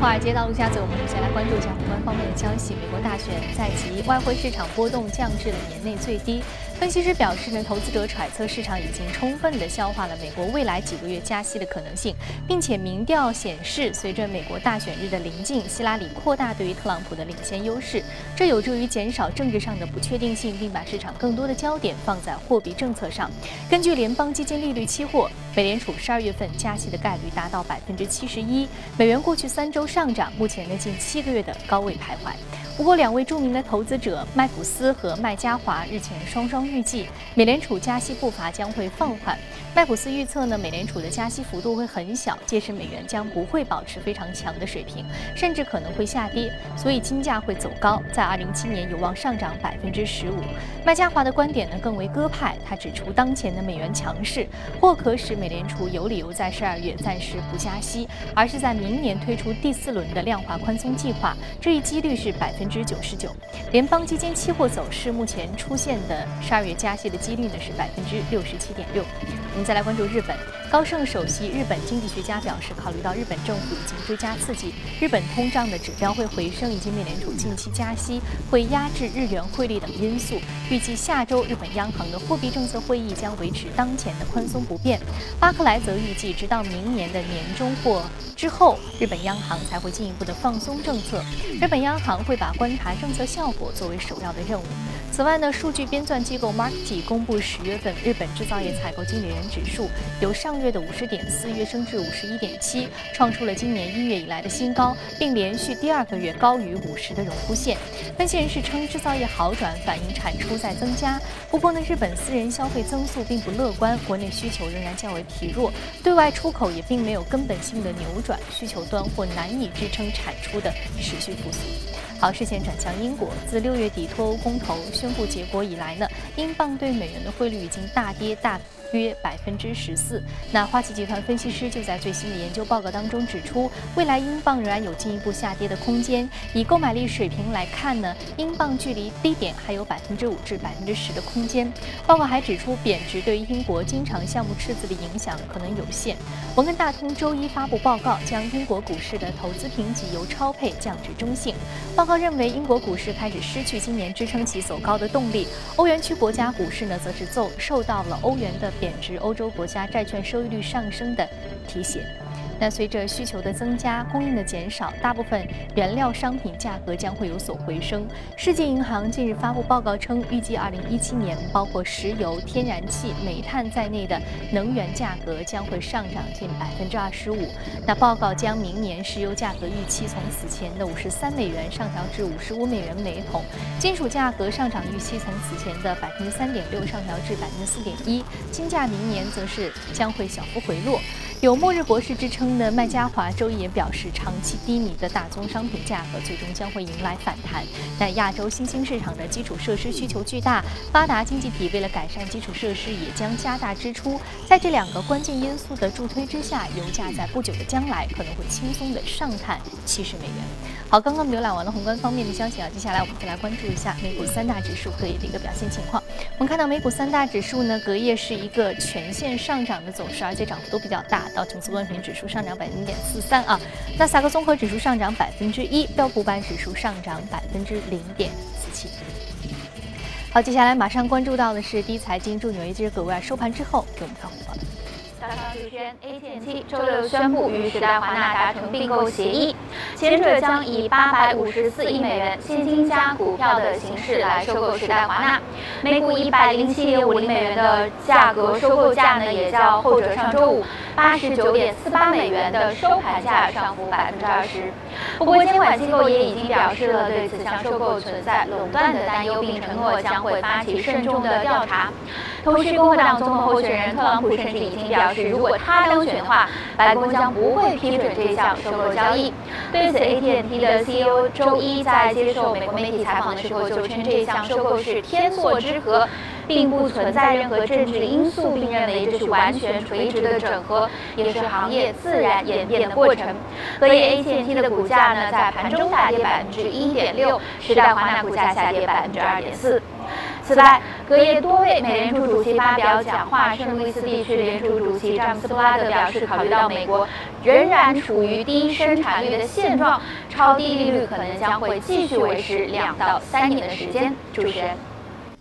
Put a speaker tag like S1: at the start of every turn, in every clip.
S1: 华尔街到陆家嘴，我们首先来关注一下宏观方面的消息。美国大选在即，外汇市场波动降至了年内最低。分析师表示呢，投资者揣测市场已经充分的消化了美国未来几个月加息的可能性，并且民调显示，随着美国大选日的临近，希拉里扩大对于特朗普的领先优势，这有助于减少政治上的不确定性，并把市场更多的焦点放在货币政策上。根据联邦基金利率期货，美联储十二月份加息的概率达到百分之七十一，美元过去三周上涨，目前呢近七个月的高位徘徊。不过，两位著名的投资者麦普斯和麦嘉华日前双双预计，美联储加息步伐将会放缓。麦普斯预测呢，美联储的加息幅度会很小，届时美元将不会保持非常强的水平，甚至可能会下跌，所以金价会走高，在二零七年有望上涨百分之十五。麦加华的观点呢更为鸽派，他指出当前的美元强势或可使美联储有理由在十二月暂时不加息，而是在明年推出第四轮的量化宽松计划，这一几率是百分之九十九。联邦基金期货走势目前出现的十二月加息的几率呢是百分之六十七点六。我们再来关注日本，高盛首席日本经济学家表示，考虑到日本政府已经追加刺激，日本通胀的指标会回升，以及美联储近期加息会压制日元汇率等因素，预计下周日本央行的货币政策会议将维持当前的宽松不变。巴克莱则预计，直到明年的年中或之后，日本央行才会进一步的放松政策。日本央行会把观察政策效果作为首要的任务。此外呢，数据编纂机构 Markit 公布十月份日本制造业采购经理人指数由上月的五十点四跃升至五十一点七，创出了今年一月以来的新高，并连续第二个月高于五十的荣枯线。分析人士称，制造业好转反映产出在增加。不过呢，日本私人消费增速并不乐观，国内需求仍然较为疲弱，对外出口也并没有根本性的扭转，需求端或难以支撑产出的持续复苏。好，视线转向英国。自六月底脱欧公投宣布结果以来呢，英镑对美元的汇率已经大跌大。约百分之十四。那花旗集团分析师就在最新的研究报告当中指出，未来英镑仍然有进一步下跌的空间。以购买力水平来看呢，英镑距离低点还有百分之五至百分之十的空间。报告还指出，贬值对于英国经常项目赤字的影响可能有限。摩根大通周一发布报告，将英国股市的投资评级由超配降至中性。报告认为，英国股市开始失去今年支撑其走高的动力。欧元区国家股市呢，则是受受到了欧元的。贬值，欧洲国家债券收益率上升的提醒。那随着需求的增加，供应的减少，大部分原料商品价格将会有所回升。世界银行近日发布报告称，预计2017年包括石油、天然气、煤炭在内的能源价格将会上涨近百分之二十五。那报告将明年石油价格预期从此前的五十三美元上调至五十五美元每桶，金属价格上涨预期从此前的百分之三点六上调至百分之四点一，金价明年则是将会小幅回落。有“末日博士”之称的麦加华周一也表示，长期低迷的大宗商品价格最终将会迎来反弹。但亚洲新兴市场的基础设施需求巨大，发达经济体为了改善基础设施，也将加大支出。在这两个关键因素的助推之下，油价在不久的将来可能会轻松的上探七十美元。好，刚刚浏览完了宏观方面的消息啊，接下来我们再来关注一下美股三大指数隔夜的一个表现情况。我们看到美股三大指数呢，隔夜是一个全线上涨的走势，而且涨幅都比较大。道琼斯工业平指数上涨百分之点四三啊，纳斯达克综合指数上涨百分之一，标普五百指数上涨百分之零点四七。好，接下来马上关注到的是第一财经驻纽约记者葛维尔收盘之后给我们发回报道。
S2: ，AT&T 周六宣布与时代华纳达成并购协议，前者将以八百五十四亿美元现金加股票的形式来收购时代华纳，每股一百零七点五零美元的价格，收购价呢也较后者上周五八十九点四八美元的收盘价上浮百分之二十。不过，监管机构也已经表示了对此项收购存在垄断的担忧，并承诺将会发起慎重的调查。同时，共和党总统候选人特朗普甚至已经表示，如果他当选的话，白宫将不会批准这项收购交易。对此，AT&T 的 CEO 周一在接受美国媒体采访的时候就称，这项收购是天作之合，并不存在任何政治因素，并认为这是完全垂直的整合，也是行业自然演变的过程。隔夜，AT&T 的股价呢在盘中大跌百分之一点六，时代华纳股价下跌百分之二点四。此外，隔夜多位美联储主席发表讲话，圣路易斯地区联储主席詹姆斯·布拉德表示，考虑到美国仍然处于低生产率的现状，超低利率可能将会继续维持两到三年的时间。主持人。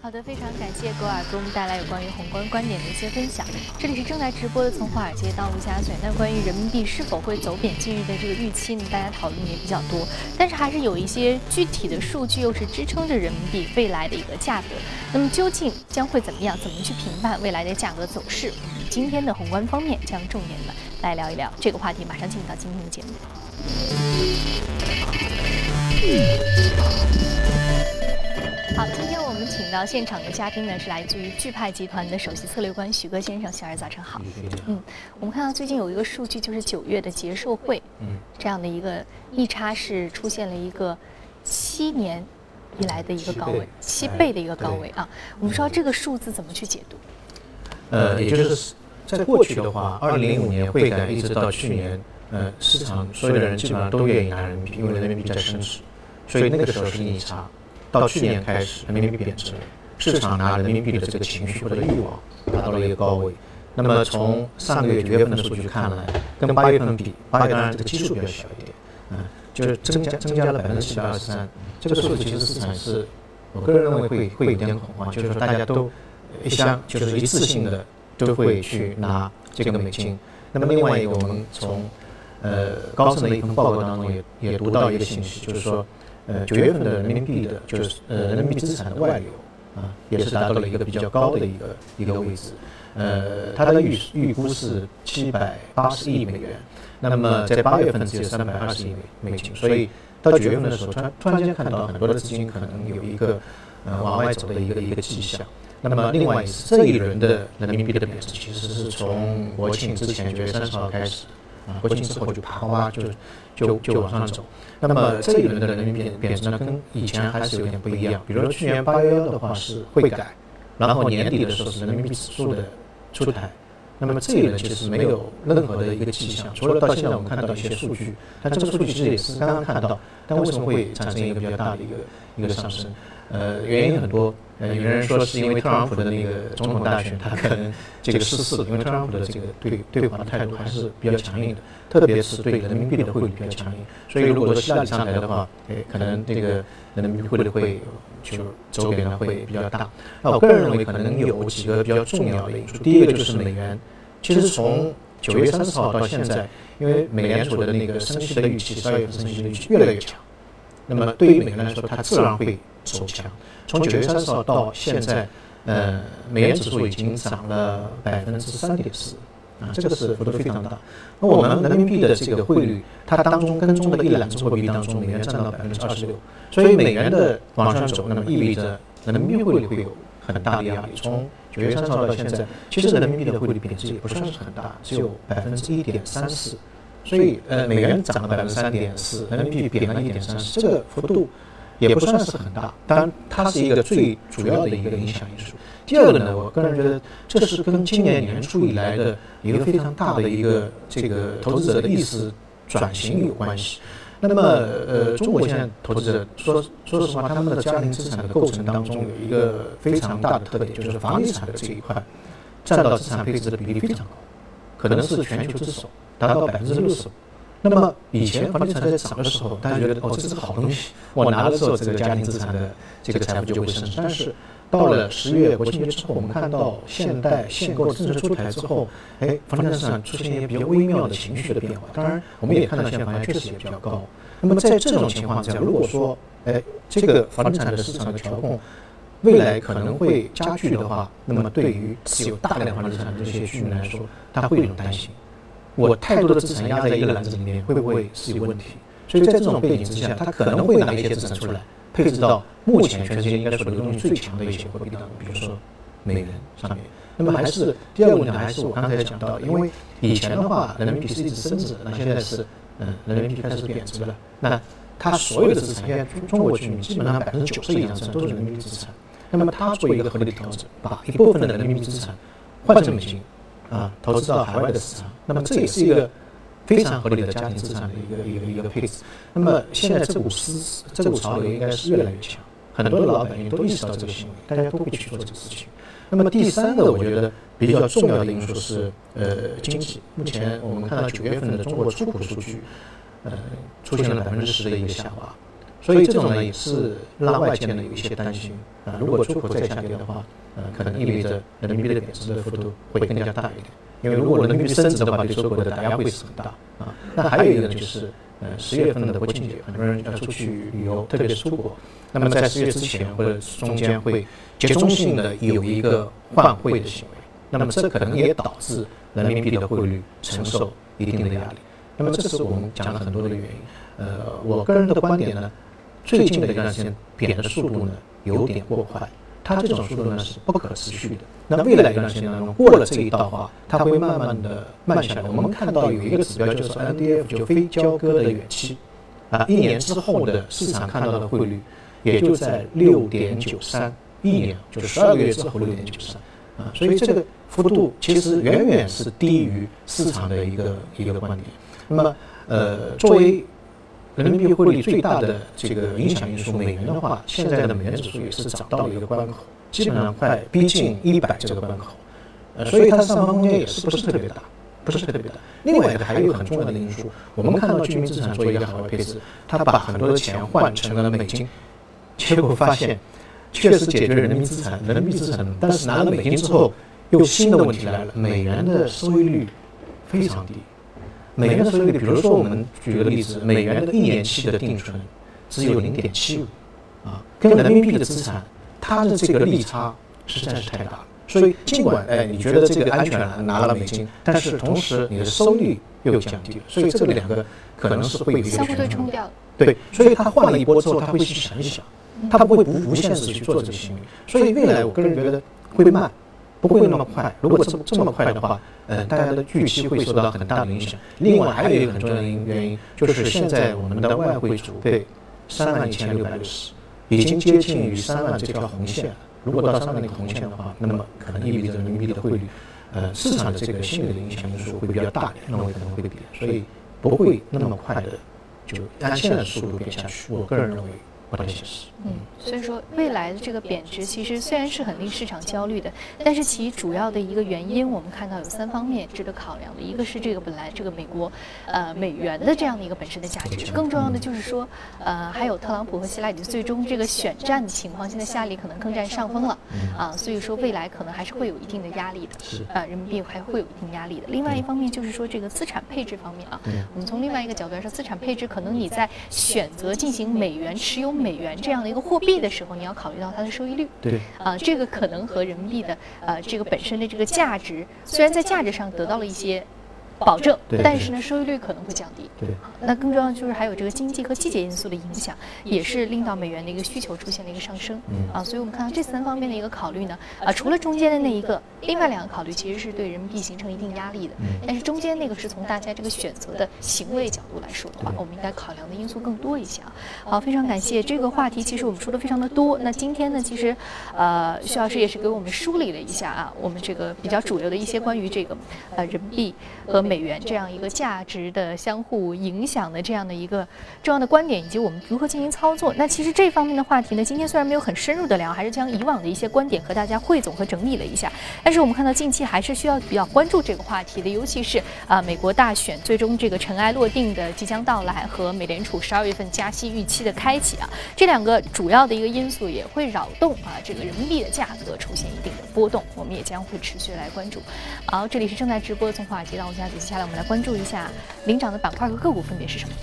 S1: 好的，非常感谢格尔给我们带来有关于宏观观点的一些分享。这里是正在直播的，从华尔街到陆家嘴。那关于人民币是否会走贬近日的这个预期呢？大家讨论也比较多，但是还是有一些具体的数据，又是支撑着人民币未来的一个价格。那么究竟将会怎么样？怎么去评判未来的价格走势？我们今天的宏观方面将重点的来聊一聊这个话题。马上进入到今天的节目。好，今天我们请到现场的嘉宾呢，是来自于钜派集团的首席策略官许戈先生。小儿早晨好。嗯，我们看到最近有一个数据，就是九月的结售会，嗯，这样的一个逆差是出现了一个七年以来的一个高位，七倍的一个高位啊。我们说这个数字怎么去解读？
S3: 呃，也就是在过去的话，二零零五年汇改一直到去年，呃，市场所有的人基本上都愿意拿人民币，因为人民币在升值，所以那个时候是逆差。到去年开始，人民币贬值，市场拿人民币的这个情绪或者欲望达到了一个高位。那么从上个月九月份的数据看来，跟八月份比，八月当然这个基数比较小一点，嗯，就是增加增加了百分之七百二十三。这个数字其实市场是，我个人认为会会有点恐慌，就是说大家都一箱就是一次性的都会去拿这个美金。那么另外一个，我们从呃高盛的一份报告当中也也读到一个信息，就是说。呃，九月份的人民币的，就是呃人民币资产的外流啊，也是达到了一个比较高的一个一个位置。呃，它的预预估是七百八十亿美元，那么在八月份只有三百二十亿美美金，所以到九月份的时候，突然突然间看到很多的资金可能有一个呃往外走的一个一个迹象。那么另外是这一轮的人民币的贬值，其实是从国庆之前九月三十号开始。国庆之后就啪啪就就就往上走。那么这一轮的人民币贬值呢，跟以前还是有点不一样。比如说去年八月幺的话是汇改，然后年底的时候是人民币指数的出台。那么这一轮其实没有任何的一个迹象，除了到现在我们看到一些数据，但这个数据其实也是刚刚看到，但为什么会产生一个比较大的一个一个上升？呃，原因很多。呃，有人说是因为特朗普的那个总统大选，他可能这个失势，因为特朗普的这个对对华的态度还是比较强硬的，特别是对人民币的汇率比较强硬。所以如果说希拉里上来的话，哎，可能这个人民币汇率会就周边呢会比较大。那我个人认为可能有几个比较重要的因素，第一个就是美元。其实从九月三十号到现在，因为美联储的那个升息的预期，十二月份升息的预期越来越强，那么对于美元来说，它自然会走强。从九月三十号到现在，呃，美元指数已经涨了百分之三点四，啊，这个是幅度非常大。那我们人民币的这个汇率，它当中跟踪的一揽子货币当中，美元占到百分之二十六，所以美元的往上走，那么意味着人民币汇率会有很大的压力。从九月三十号到现在，其实人民币的汇率贬值也不算是很大，只有百分之一点三四。所以，呃，美元涨了百分之三点四，人民币贬了一点三四，这个幅度。也不算是很大，当然它是一个最主要的一个影响因素。第二个呢，我个人觉得这是跟今年年初以来的一个非常大的一个这个投资者的意识转型有关系。那么，呃，中国现在投资者说说实话，他们的家庭资产的构成当中有一个非常大的特点，就是房地产的这一块占到资产配置的比例非常高，可能是全球之首，达到百分之六十。那么以前房地产在涨的时候，大家觉得哦这是个好东西，我拿了之后这个家庭资产的这个财富就会升值。但是到了十月国庆节之后，我们看到现代限购政策出台之后，哎，房地产市场出现一些比较微妙的情绪的变化。当然，我们也看到现在房价确实也比较高。那么在这种情况下，如果说哎这个房地产的市场的调控未来可能会加剧的话，那么对于持有大量房地产的这些居民来说，他会有种担心。我太多的资产压在一个篮子里面，会不会是有问题？所以在这种背景之下，他可能会拿一些资产出来，配置到目前全世界应该说流动性最强的一些货币当中，比如说美元上面。那么还是第二个问题，还是我刚才讲到，因为以前的话，人民币是一直升值，那现在是嗯，人民币开始贬值了。那他所有的资产，现在中中国居民基本上百分之九十以上都是人民币资产。那么他做一个合理的调整，把一部分的人民币资产换成美金。啊，投资到海外的市场，那么这也是一个非常合理的家庭资产的一个一个一个配置。那么现在这股思这股潮流应该是越来越强，很多的老百姓都意识到这个行为，大家都会去做这个事情。那么第三个，我觉得比较重要的因素是呃经济。目前我们看到九月份的中国出口数据，呃出现了百分之十的一个下滑，所以这种呢也是让外界呢有一些担心啊。如果出口再下跌的话，呃可能意味着人民币的贬值的幅度会更加大一点。因为如果人民币升值的话，对出口的打压会是很大啊。那还有一个呢就是，呃，十月份的国庆节，很多人要出去旅游，特别是出国。那么在十月之前或者中间会集中性的有一个换汇的行为，那么这可能也导致人民币的汇率承受一定的压力。那么这是我们讲了很多的原因。呃，我个人的观点呢，最近的一段时间贬的速度呢有点过快。它这种速度呢是不可持续的。那未来一段时间当中，过了这一道的话，它会慢慢的慢下来。我们看到有一个指标，就是 NDF，就非交割的远期，啊，一年之后的市场看到的汇率，也就在六点九三，一年就是十二个月之后六点九三，啊，所以这个幅度其实远远是低于市场的一个一个观点。那么，呃，作为人民币汇率最大的这个影响因素，美元的话，现在的美元指数也是涨到了一个关口，基本上快逼近一百这个关口，呃，所以它的上方空间也是不是特别大，不是特别大。另外一个还有一个很重要的因素，我们看到居民资产做一个海外配置，他把很多的钱换成了美金，结果发现确实解决人民资产、人民币资产，但是拿了美金之后，又新的问题来了，美元的收益率非常低。美元的收益率，比如说我们举个例子，美元的一年期的定存只有零点七五，啊，跟人民币的资产，它的这个利差实在是太大了。所以尽管哎你觉得这个安全了，拿了美金，但是同时你的收益又降低了。所以这个两个可能是会有一个
S1: 相互对冲掉。
S3: 对，所以他换了一波之后，他会去想一想，他不会不无限制去做这个行为。所以未来我个人觉得会慢。不会那么快。如果这么这么快的话，呃，大家的预期会受到很大的影响。另外还有一个很重要的原因，就是现在我们的外汇储备三万一千六百六十，已经接近于三万这条红线。如果到三万那个红线的话，那么可能意味着人民币的汇率，呃，市场的这个心理的影响因素会比较大，认为可能会跌，所以不会那么快的就按现在的速度变下去。我个人认为。
S1: 嗯，所以说未来的这个贬值，其实虽然是很令市场焦虑的，但是其主要的一个原因，我们看到有三方面值得考量的。一个是这个本来这个美国，呃，美元的这样的一个本身的价值，更重要的就是说，呃，还有特朗普和希拉里最终这个选战的情况，现在希拉里可能更占上风了，啊，所以说未来可能还是会有一定的压力的，
S3: 是，
S1: 啊，人民币还会有一定压力的。另外一方面就是说这个资产配置方面啊，我们从另外一个角度来说，资产配置可能你在选择进行美元持有。美元这样的一个货币的时候，你要考虑到它的收益率。
S3: 对，
S1: 啊，这个可能和人民币的呃这个本身的这个价值，虽然在价值上得到了一些。保证，但是呢，收益率可能会降低。
S3: 对，
S1: 那更重要的就是还有这个经济和季节因素的影响，也是令到美元的一个需求出现了一个上升。嗯啊，所以我们看到这三方面的一个考虑呢，啊，除了中间的那一个，另外两个考虑其实是对人民币形成一定压力的。嗯，但是中间那个是从大家这个选择的行为角度来说的话，我们应该考量的因素更多一些啊。好，非常感谢这个话题，其实我们说的非常的多。那今天呢，其实，呃，徐老师也是给我们梳理了一下啊，我们这个比较主流的一些关于这个呃人民币和美元这样一个价值的相互影响的这样的一个重要的观点，以及我们如何进行操作。那其实这方面的话题呢，今天虽然没有很深入的聊，还是将以往的一些观点和大家汇总和整理了一下。但是我们看到近期还是需要比较关注这个话题的，尤其是啊美国大选最终这个尘埃落定的即将到来，和美联储十二月份加息预期的开启啊，这两个主要的一个因素也会扰动啊这个人民币的价格出现一定的波动，我们也将会持续来关注。好，这里是正在直播的从华尔街到陆家嘴，接下来我们。来关注一下领涨的板块和个股分别是什么？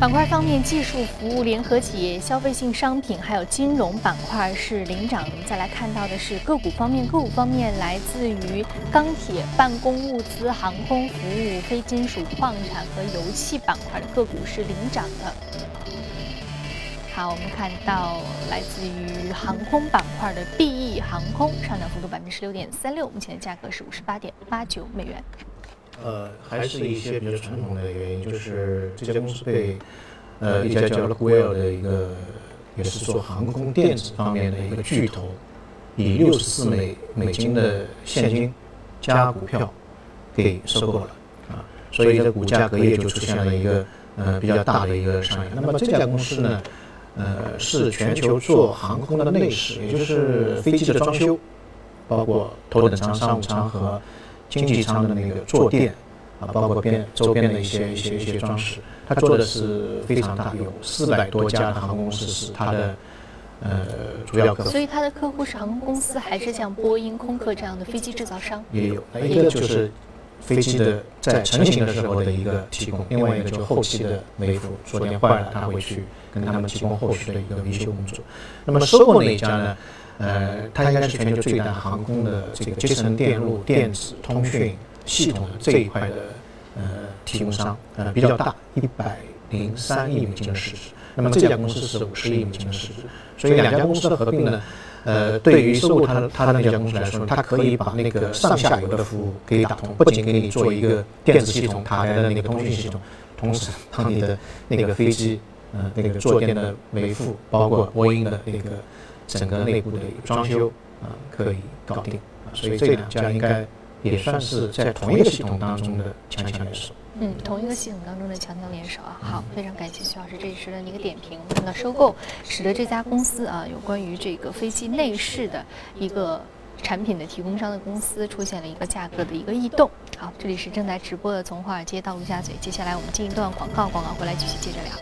S1: 板块方面，技术服务、联合企业、消费性商品，还有金融板块是领涨。我们再来看到的是个股方面，个股方面来自于钢铁、办公物资、航空服务、非金属矿产和油气板块的个股是领涨的。好，我们看到来自于航空板块的 B E 航空上涨幅度百分之十六点三六，目前的价格是五十八点八九美元。
S3: 呃，还是一些比较传统的原因，就是这家公司被呃一家叫 l o c k w e l l 的一个也是做航空电子方面的一个巨头，以六十四美美金的现金加股票给收购了啊，所以这股价隔夜就出现了一个呃比较大的一个上扬。那么这家公司呢，呃是全球做航空的内饰，也就是飞机的装修，包括头等舱、商务舱和经济舱的那个坐垫啊，包括边周边的一些一些一些装饰，它做的是非常大，有四百多家的航空公司是它的。呃，主要客户，
S1: 所以他的客户是航空公司，还是像波音、空客这样的飞机制造商？
S3: 也有，一个就是飞机的在成型的时候的一个提供，另外一个就是后期的维护，坐垫坏了他会去跟他们提供后续的一个维修工作。那么收购那一家呢？呃，它应该是全球最大的航空的这个集成电路、电子通讯系统的这一块的呃提供商，呃比较大，一百零三亿美金的市值。那么这家公司是五十亿美金的市值。所以两家公司的合并呢，呃，对于收购它的它的那家公司来说，它可以把那个上下游的服务给打通，不仅给你做一个电子系统、塔台的那个通讯系统，同时帮你的那个飞机，呃，那个坐垫的维护，包括波音的那个整个内部的装修啊，可以搞定。所以这两家应该也算是在同一个系统当中的强强联手。
S1: 嗯，同一个系统当中的强强联手啊，好，非常感谢徐老师这一时段的一个点评。看到收购使得这家公司啊，有关于这个飞机内饰的一个产品的提供商的公司出现了一个价格的一个异动。好，这里是正在直播的从华尔街到陆家嘴，接下来我们进一段广告，广告回来继续接着聊。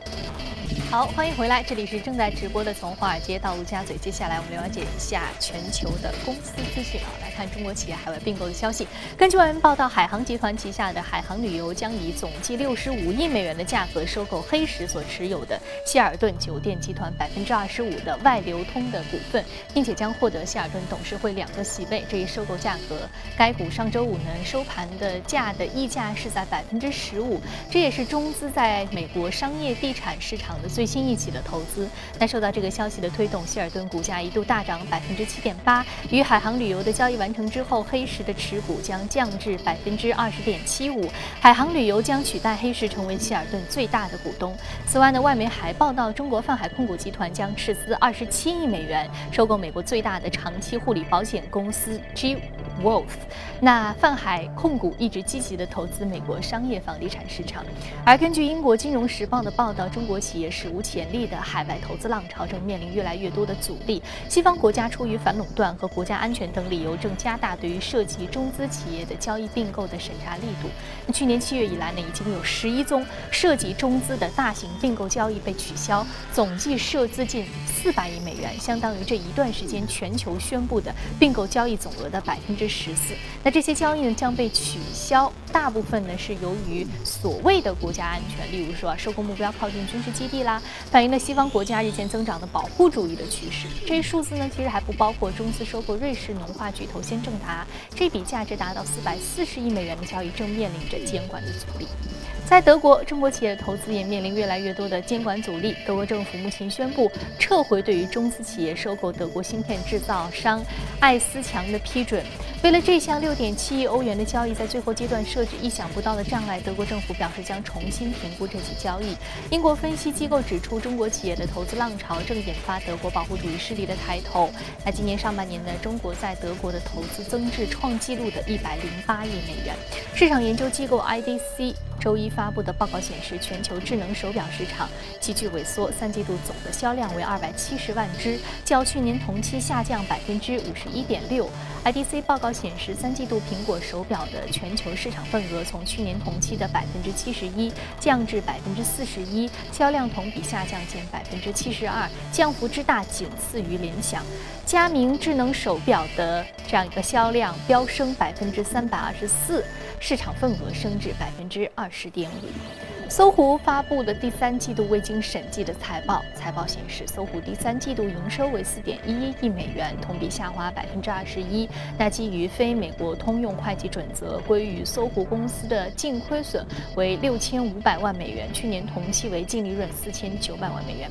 S1: 好，欢迎回来，这里是正在直播的从华尔街到陆家嘴。接下来我们了解一下全球的公司资讯啊，来看中国企业海外并购的消息。根据外媒报道，海航集团旗下的海航旅游将以总计六十五亿美元的价格收购黑石所持有的希尔顿酒店集团百分之二十五的外流通的股份，并且将获得希尔顿董事会两个席位。这一收购价格，该股上周五呢收盘的价的溢价是在百分之十五，这也是中资在美国商业地产市场的。最新一起的投资，但受到这个消息的推动，希尔顿股价一度大涨百分之七点八。与海航旅游的交易完成之后，黑石的持股将降至百分之二十点七五，海航旅游将取代黑石成为希尔顿最大的股东。此外呢，外媒还报道，中国泛海控股集团将斥资二十七亿美元收购美国最大的长期护理保险公公司 G Wolf。那泛海控股一直积极的投资美国商业房地产市场，而根据英国金融时报的报道，中国企业史。无前例的海外投资浪潮正面临越来越多的阻力。西方国家出于反垄断和国家安全等理由，正加大对于涉及中资企业的交易并购的审查力度。去年七月以来呢，已经有十一宗涉及中资的大型并购交易被取消，总计涉资近四百亿美元，相当于这一段时间全球宣布的并购交易总额的百分之十四。那这些交易呢将被取消，大部分呢是由于所谓的国家安全，例如说啊收购目标靠近军事基地啦。反映了西方国家日渐增长的保护主义的趋势。这一数字呢，其实还不包括中资收购瑞士农化巨头先正达这笔价值达到四百四十亿美元的交易，正面临着监管的阻力。在德国，中国企业的投资也面临越来越多的监管阻力。德国政府目前宣布撤回对于中资企业收购德国芯片制造商爱思强的批准。为了这项六点七亿欧元的交易，在最后阶段设置意想不到的障碍，德国政府表示将重新评估这起交易。英国分析机构指出，中国企业的投资浪潮正引发德国保护主义势力的抬头。那今年上半年呢，中国在德国的投资增至创纪录的一百零八亿美元。市场研究机构 IDC 周一。发布的报告显示，全球智能手表市场急剧萎缩，三季度总的销量为二百七十万只，较去年同期下降百分之五十一点六。IDC 报告显示，三季度苹果手表的全球市场份额从去年同期的百分之七十一降至百分之四十一，销量同比下降近百分之七十二，降幅之大仅次于联想。佳明智能手表的这样一个销量飙升百分之三百二十四。市场份额升至百分之二十点五。搜狐发布的第三季度未经审计的财报，财报显示，搜狐第三季度营收为四点一一亿美元，同比下滑百分之二十一。那基于非美国通用会计准则，归于搜狐公司的净亏损为六千五百万美元，去年同期为净利润四千九百万美元。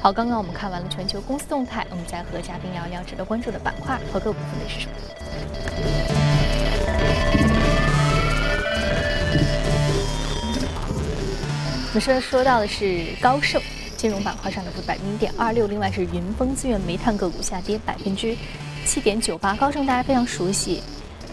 S1: 好，刚刚我们看完了全球公司动态，我们再和嘉宾聊一聊值得关注的板块和个股分别是什么。我们说说到的是高盛金融板块上的幅百分之零点二六，另外是云峰资源煤炭个股下跌百分之七点九八。高盛大家非常熟悉，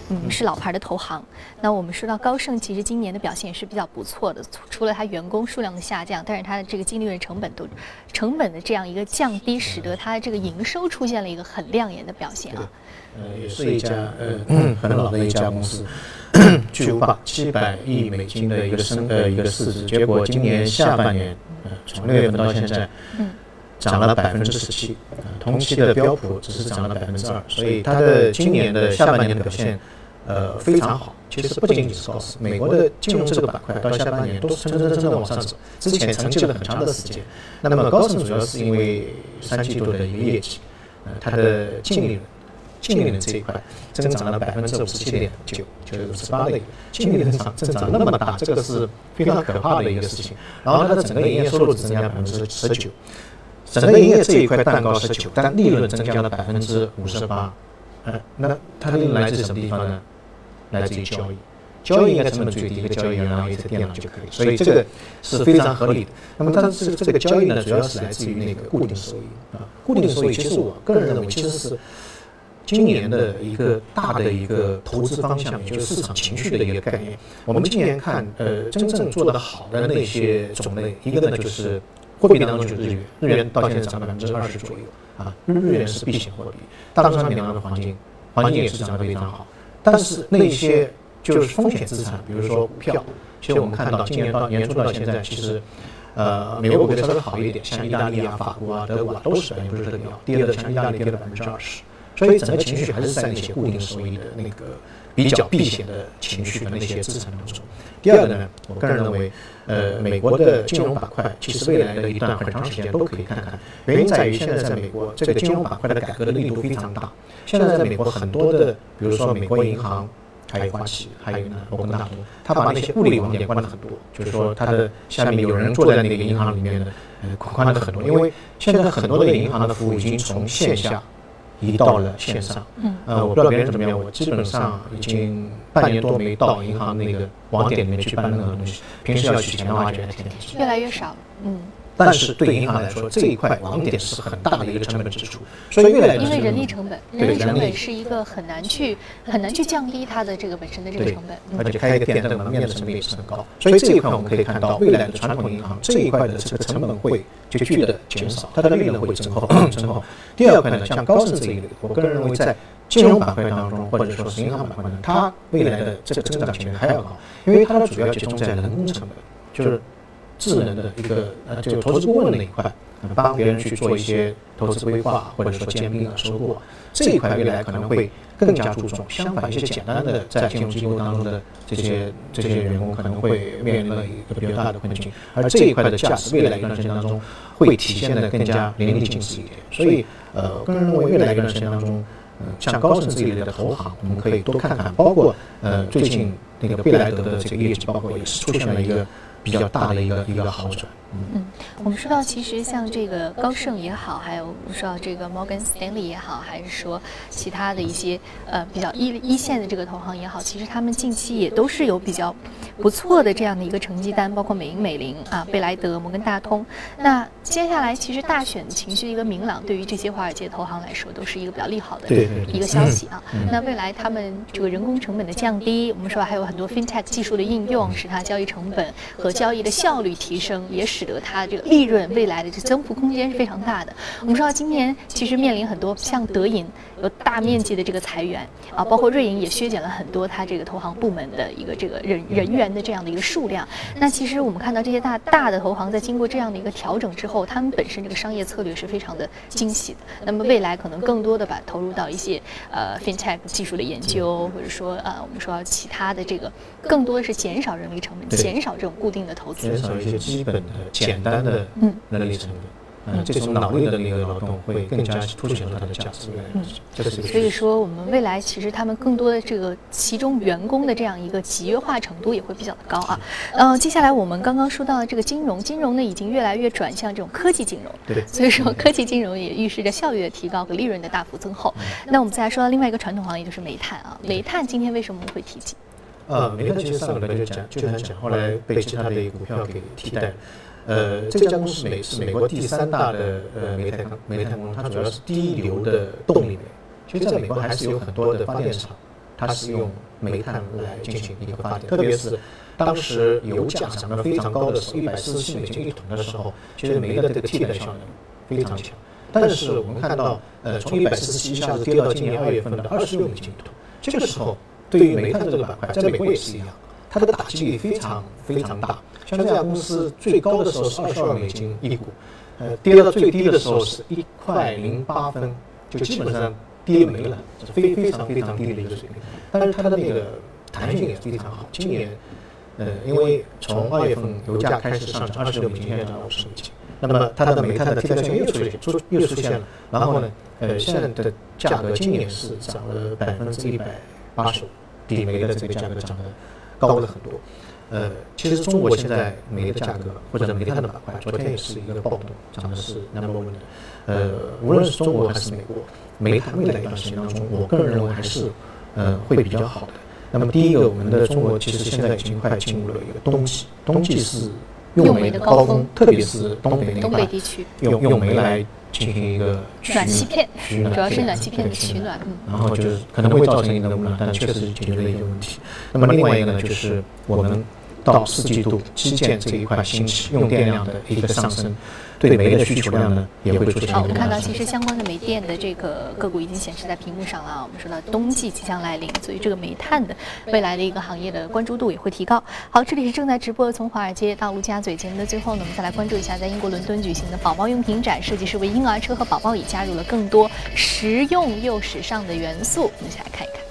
S1: 嗯，是老牌的投行。那我们说到高盛，其实今年的表现也是比较不错的，除除了它员工数量的下降，但是它的这个净利润成本都成本的这样一个降低，使得它这个营收出现了一个很亮眼的表现啊。
S3: 呃，也是一家呃很老的一家公司，巨无霸七百亿美金的一个升呃一个市值，结果今年下半年呃从六月份到现在，嗯，涨了百分之十七，同期的标普只是涨了百分之二，所以它的今年的下半年的表现呃非常好。其实不仅仅是高盛，美国的金融这个板块到下半年都是蹭蹭蹭蹭的往上走，之前沉寂了很长的时间。那么高盛主要是因为三季度的一个业绩，呃，它的净利润。净利润这一块增长了百分之五十七点九，就是五十八的净利润增长增长那么大，这个是非常可怕的一个事情。然后它的整个营业收入增加了百分之十九，整个营业这一块蛋糕十九，但利润增加了百分之五十八。嗯，那它的利润来自什么地方呢？来自于交易，交易应该成本最低，一个交易员然后一台电脑就可以，所以这个是非常合理的。那么它这个这个交易呢，主要是来自于那个固定收益啊，固定收益其实我个人认为其实是。今年的一个大的一个投资方向，也就是市场情绪的一个概念。我们今年看，呃，真正做得好的那些种类，一个呢就是货币当中就是日元，日元到现在涨了百分之二十左右啊，日元是避险货币。大宗商品当中的黄金，黄金也是涨得非常好。但是那些就是风险资产，比如说股票，其实我们看到今年到年初到现在，其实呃，美国股票稍微好一点，像意大利啊、法国啊、德国啊都是表现不是特别好，跌的像意大利跌了百分之二十。所以整个情绪还是在那些固定收益的那个比较避险的情绪的那些资产当中。第二个呢，我个人认为，呃，美国的金融板块其实未来的一段很长时间都可以看看。原因在于现在在美国这个金融板块的改革的力度非常大。现在在美国很多的，比如说美国银行，还有花旗，还有呢摩根大通，他把那些物理网点关了很多，就是说他的下面有人坐在那个银行里面的，呃，关了很多。因为现在很多的银行的服务已经从线下。移到了线上，嗯，呃，我不知道别人怎么样，我基本上已经半年多没到银行那个网点里面去办任何东西，平时要取钱的话，觉得天天
S1: 越来越少，嗯。
S3: 但是对银行来说，这一块网点是很大的一个成本支出，所以越来越
S1: 因为人力成本，人力成本是一个很难去很难去降低它的这个本身的这个成本，
S3: 而且开一个店的门面的成本也是很高，所以这一块我们可以看到，未来的传统银行这一块的这个成本会就剧烈的减少，它的利润会增厚增厚。第二块呢，像高盛这一类，我个人认为在金融板块当中，或者说是银行板块当中，它未来的这个增长潜力还要高，因为它的主要集中在人工成本，就是。智能的一个呃，就投资顾问那一块，帮别人去做一些投资规划，或者说兼并啊、收购啊，这一块未来可能会更加注重。相反，一些简单的在金融机构当中的这些这些员工可能会面临了一个比较大的困境。而这一块的价值，未来一段时间当中会体现的更加淋漓尽致一点。所以，呃，个人认为未来一段时间当中，嗯，像高盛这一类的投行，我们可以多看看。包括呃，最近那个贝莱德的这个业绩，报告也是出现了一个。比较大的一个一个好转。
S1: 嗯，我们说到其实像这个高盛也好，还有我们说到这个摩根斯丹利也好，还是说其他的一些呃比较一一线的这个投行也好，其实他们近期也都是有比较不错的这样的一个成绩单，包括美银美林啊、贝莱德、摩根大通。那接下来其实大选情绪一个明朗，对于这些华尔街投行来说都是一个比较利好的一个消息啊。那未来他们这个人工成本的降低，我们说还有很多 FinTech 技术的应用，使它交易成本和交易的效率提升，也使得它这个利润未来的这增幅空间是非常大的。我们知道今年其实面临很多像德银有大面积的这个裁员啊，包括瑞银也削减了很多它这个投行部门的一个这个人人员的这样的一个数量。那其实我们看到这些大大的投行在经过这样的一个调整之后，他们本身这个商业策略是非常的惊喜的。那么未来可能更多的把投入到一些呃 FinTech 技术的研究，或者说呃我们说其他的这个更多的是减少人力成本，减少这种固定的投资，
S3: 减少一些基本的简单的人力成本。嗯，这种脑力的那个劳动会更加凸显出它的价值。嗯，这是
S1: 所以说，我们未来其实他们更多的这个其中员工的这样一个集约化程度也会比较的高啊。嗯，接下来我们刚刚说到的这个金融，金融呢已经越来越转向这种科技金融。
S3: 对。
S1: 所以说，科技金融也预示着效率的提高和利润的大幅增厚。那我们再来说到另外一个传统行业，就是煤炭啊。煤炭今天为什么会提及？
S3: 呃，煤炭其实上个礼拜就讲，就想讲，后来被其他的股票给替代。呃，这家公司美是美国第三大的呃煤炭煤炭公司，它主要是低流的动力煤。其实在美国还是有很多的发电厂，它是用煤炭来进行一个发电，特别是当时油价涨得非常高的时候，一百四十七美金一桶的时候，其实煤的这个替代效能非常强。但是我们看到，呃，从一百四十七一下子跌到今年二月份的二十六美金一桶，这个时候对于煤炭这个板块，在美国也是一样，它的打击力非常非常大。像这家公司最高的时候是二十二美金一股，呃，跌到最低的时候是一块零八分，就基本上跌没了，是非非常非常低的一个水平。但是它的那个弹性也非常好。今年，呃，因为从二月份油价开始上涨，二十六美金，现在涨五十美金。那么它的煤炭的替代性又出现出又出现了，然后呢，呃，现在的价格今年是涨了百分之一百八十五，比煤的这个价格涨得高了很多。呃，其实中国现在煤的价格或者煤炭的板块，昨天也是一个暴动，涨的是 number one 的。呃，无论是中国还是美国，煤炭未来一段时间当中，我个人认为还是呃会比较好的。那么第一个，我们的中国其实现在已经快进入了一个冬季，冬季是。用煤的高峰，特别是东北那
S1: 东北地区，
S3: 用用煤来进行一个
S1: 暖气片，主要是暖气片的取暖。嗯，
S3: 然后就是可能会造成一定的污染，但确实解决了一些问题。那么另外一个呢，就是我们到四季度基建这一块兴起，用电量的一个上升。对煤的需求量呢也会出现。
S1: 好，我们看到其实相关的煤电的这个个股已经显示在屏幕上了啊。我们说到冬季即将来临，所以这个煤炭的未来的一个行业的关注度也会提高。好，这里是正在直播的从华尔街到陆家嘴节目的最后呢，我们再来关注一下在英国伦敦举行的宝宝用品展，设计师为婴儿车和宝宝椅加入了更多实用又时尚的元素。我们一起来看一看。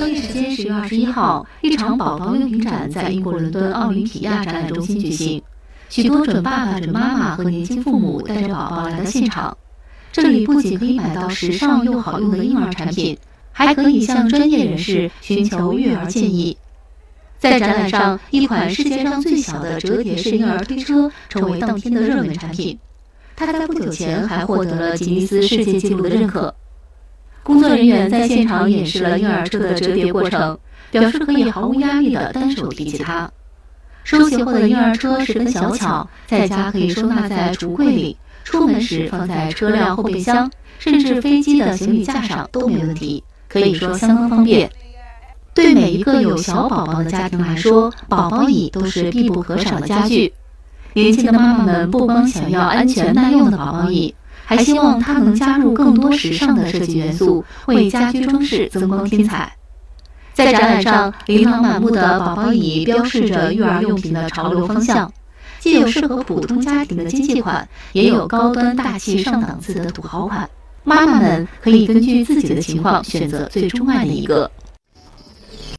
S4: 当地时间十月二十一号，一场宝宝用品展在英国伦敦奥林匹亚展览中心举行。许多准爸爸、准妈妈和年轻父母带着宝宝来到现场。这里不仅可以买到时尚又好用的婴儿产品，还可以向专业人士寻求育儿建议。在展览上，一款世界上最小的折叠式婴儿推车成为当天的热门产品。它在不久前还获得了吉尼斯世界纪录的认可。工作人员在现场演示了婴儿车的折叠过程，表示可以毫无压力地单手提起它。收起后的婴儿车十分小巧，在家可以收纳在橱柜里，出门时放在车辆后备箱，甚至飞机的行李架上都没问题，可以说相当方便。对每一个有小宝宝的家庭来说，宝宝椅都是必不可少的家具。年轻的妈妈们不光想要安全耐用的宝宝椅。还希望它能加入更多时尚的设计元素，为家居装饰增光添彩。在展览上，琳琅满目的宝宝椅标示着育儿用品的潮流方向，既有适合普通家庭的经济款，也有高端大气上档次的土豪款。妈妈们可以根据自己的情况选择最钟爱的一个。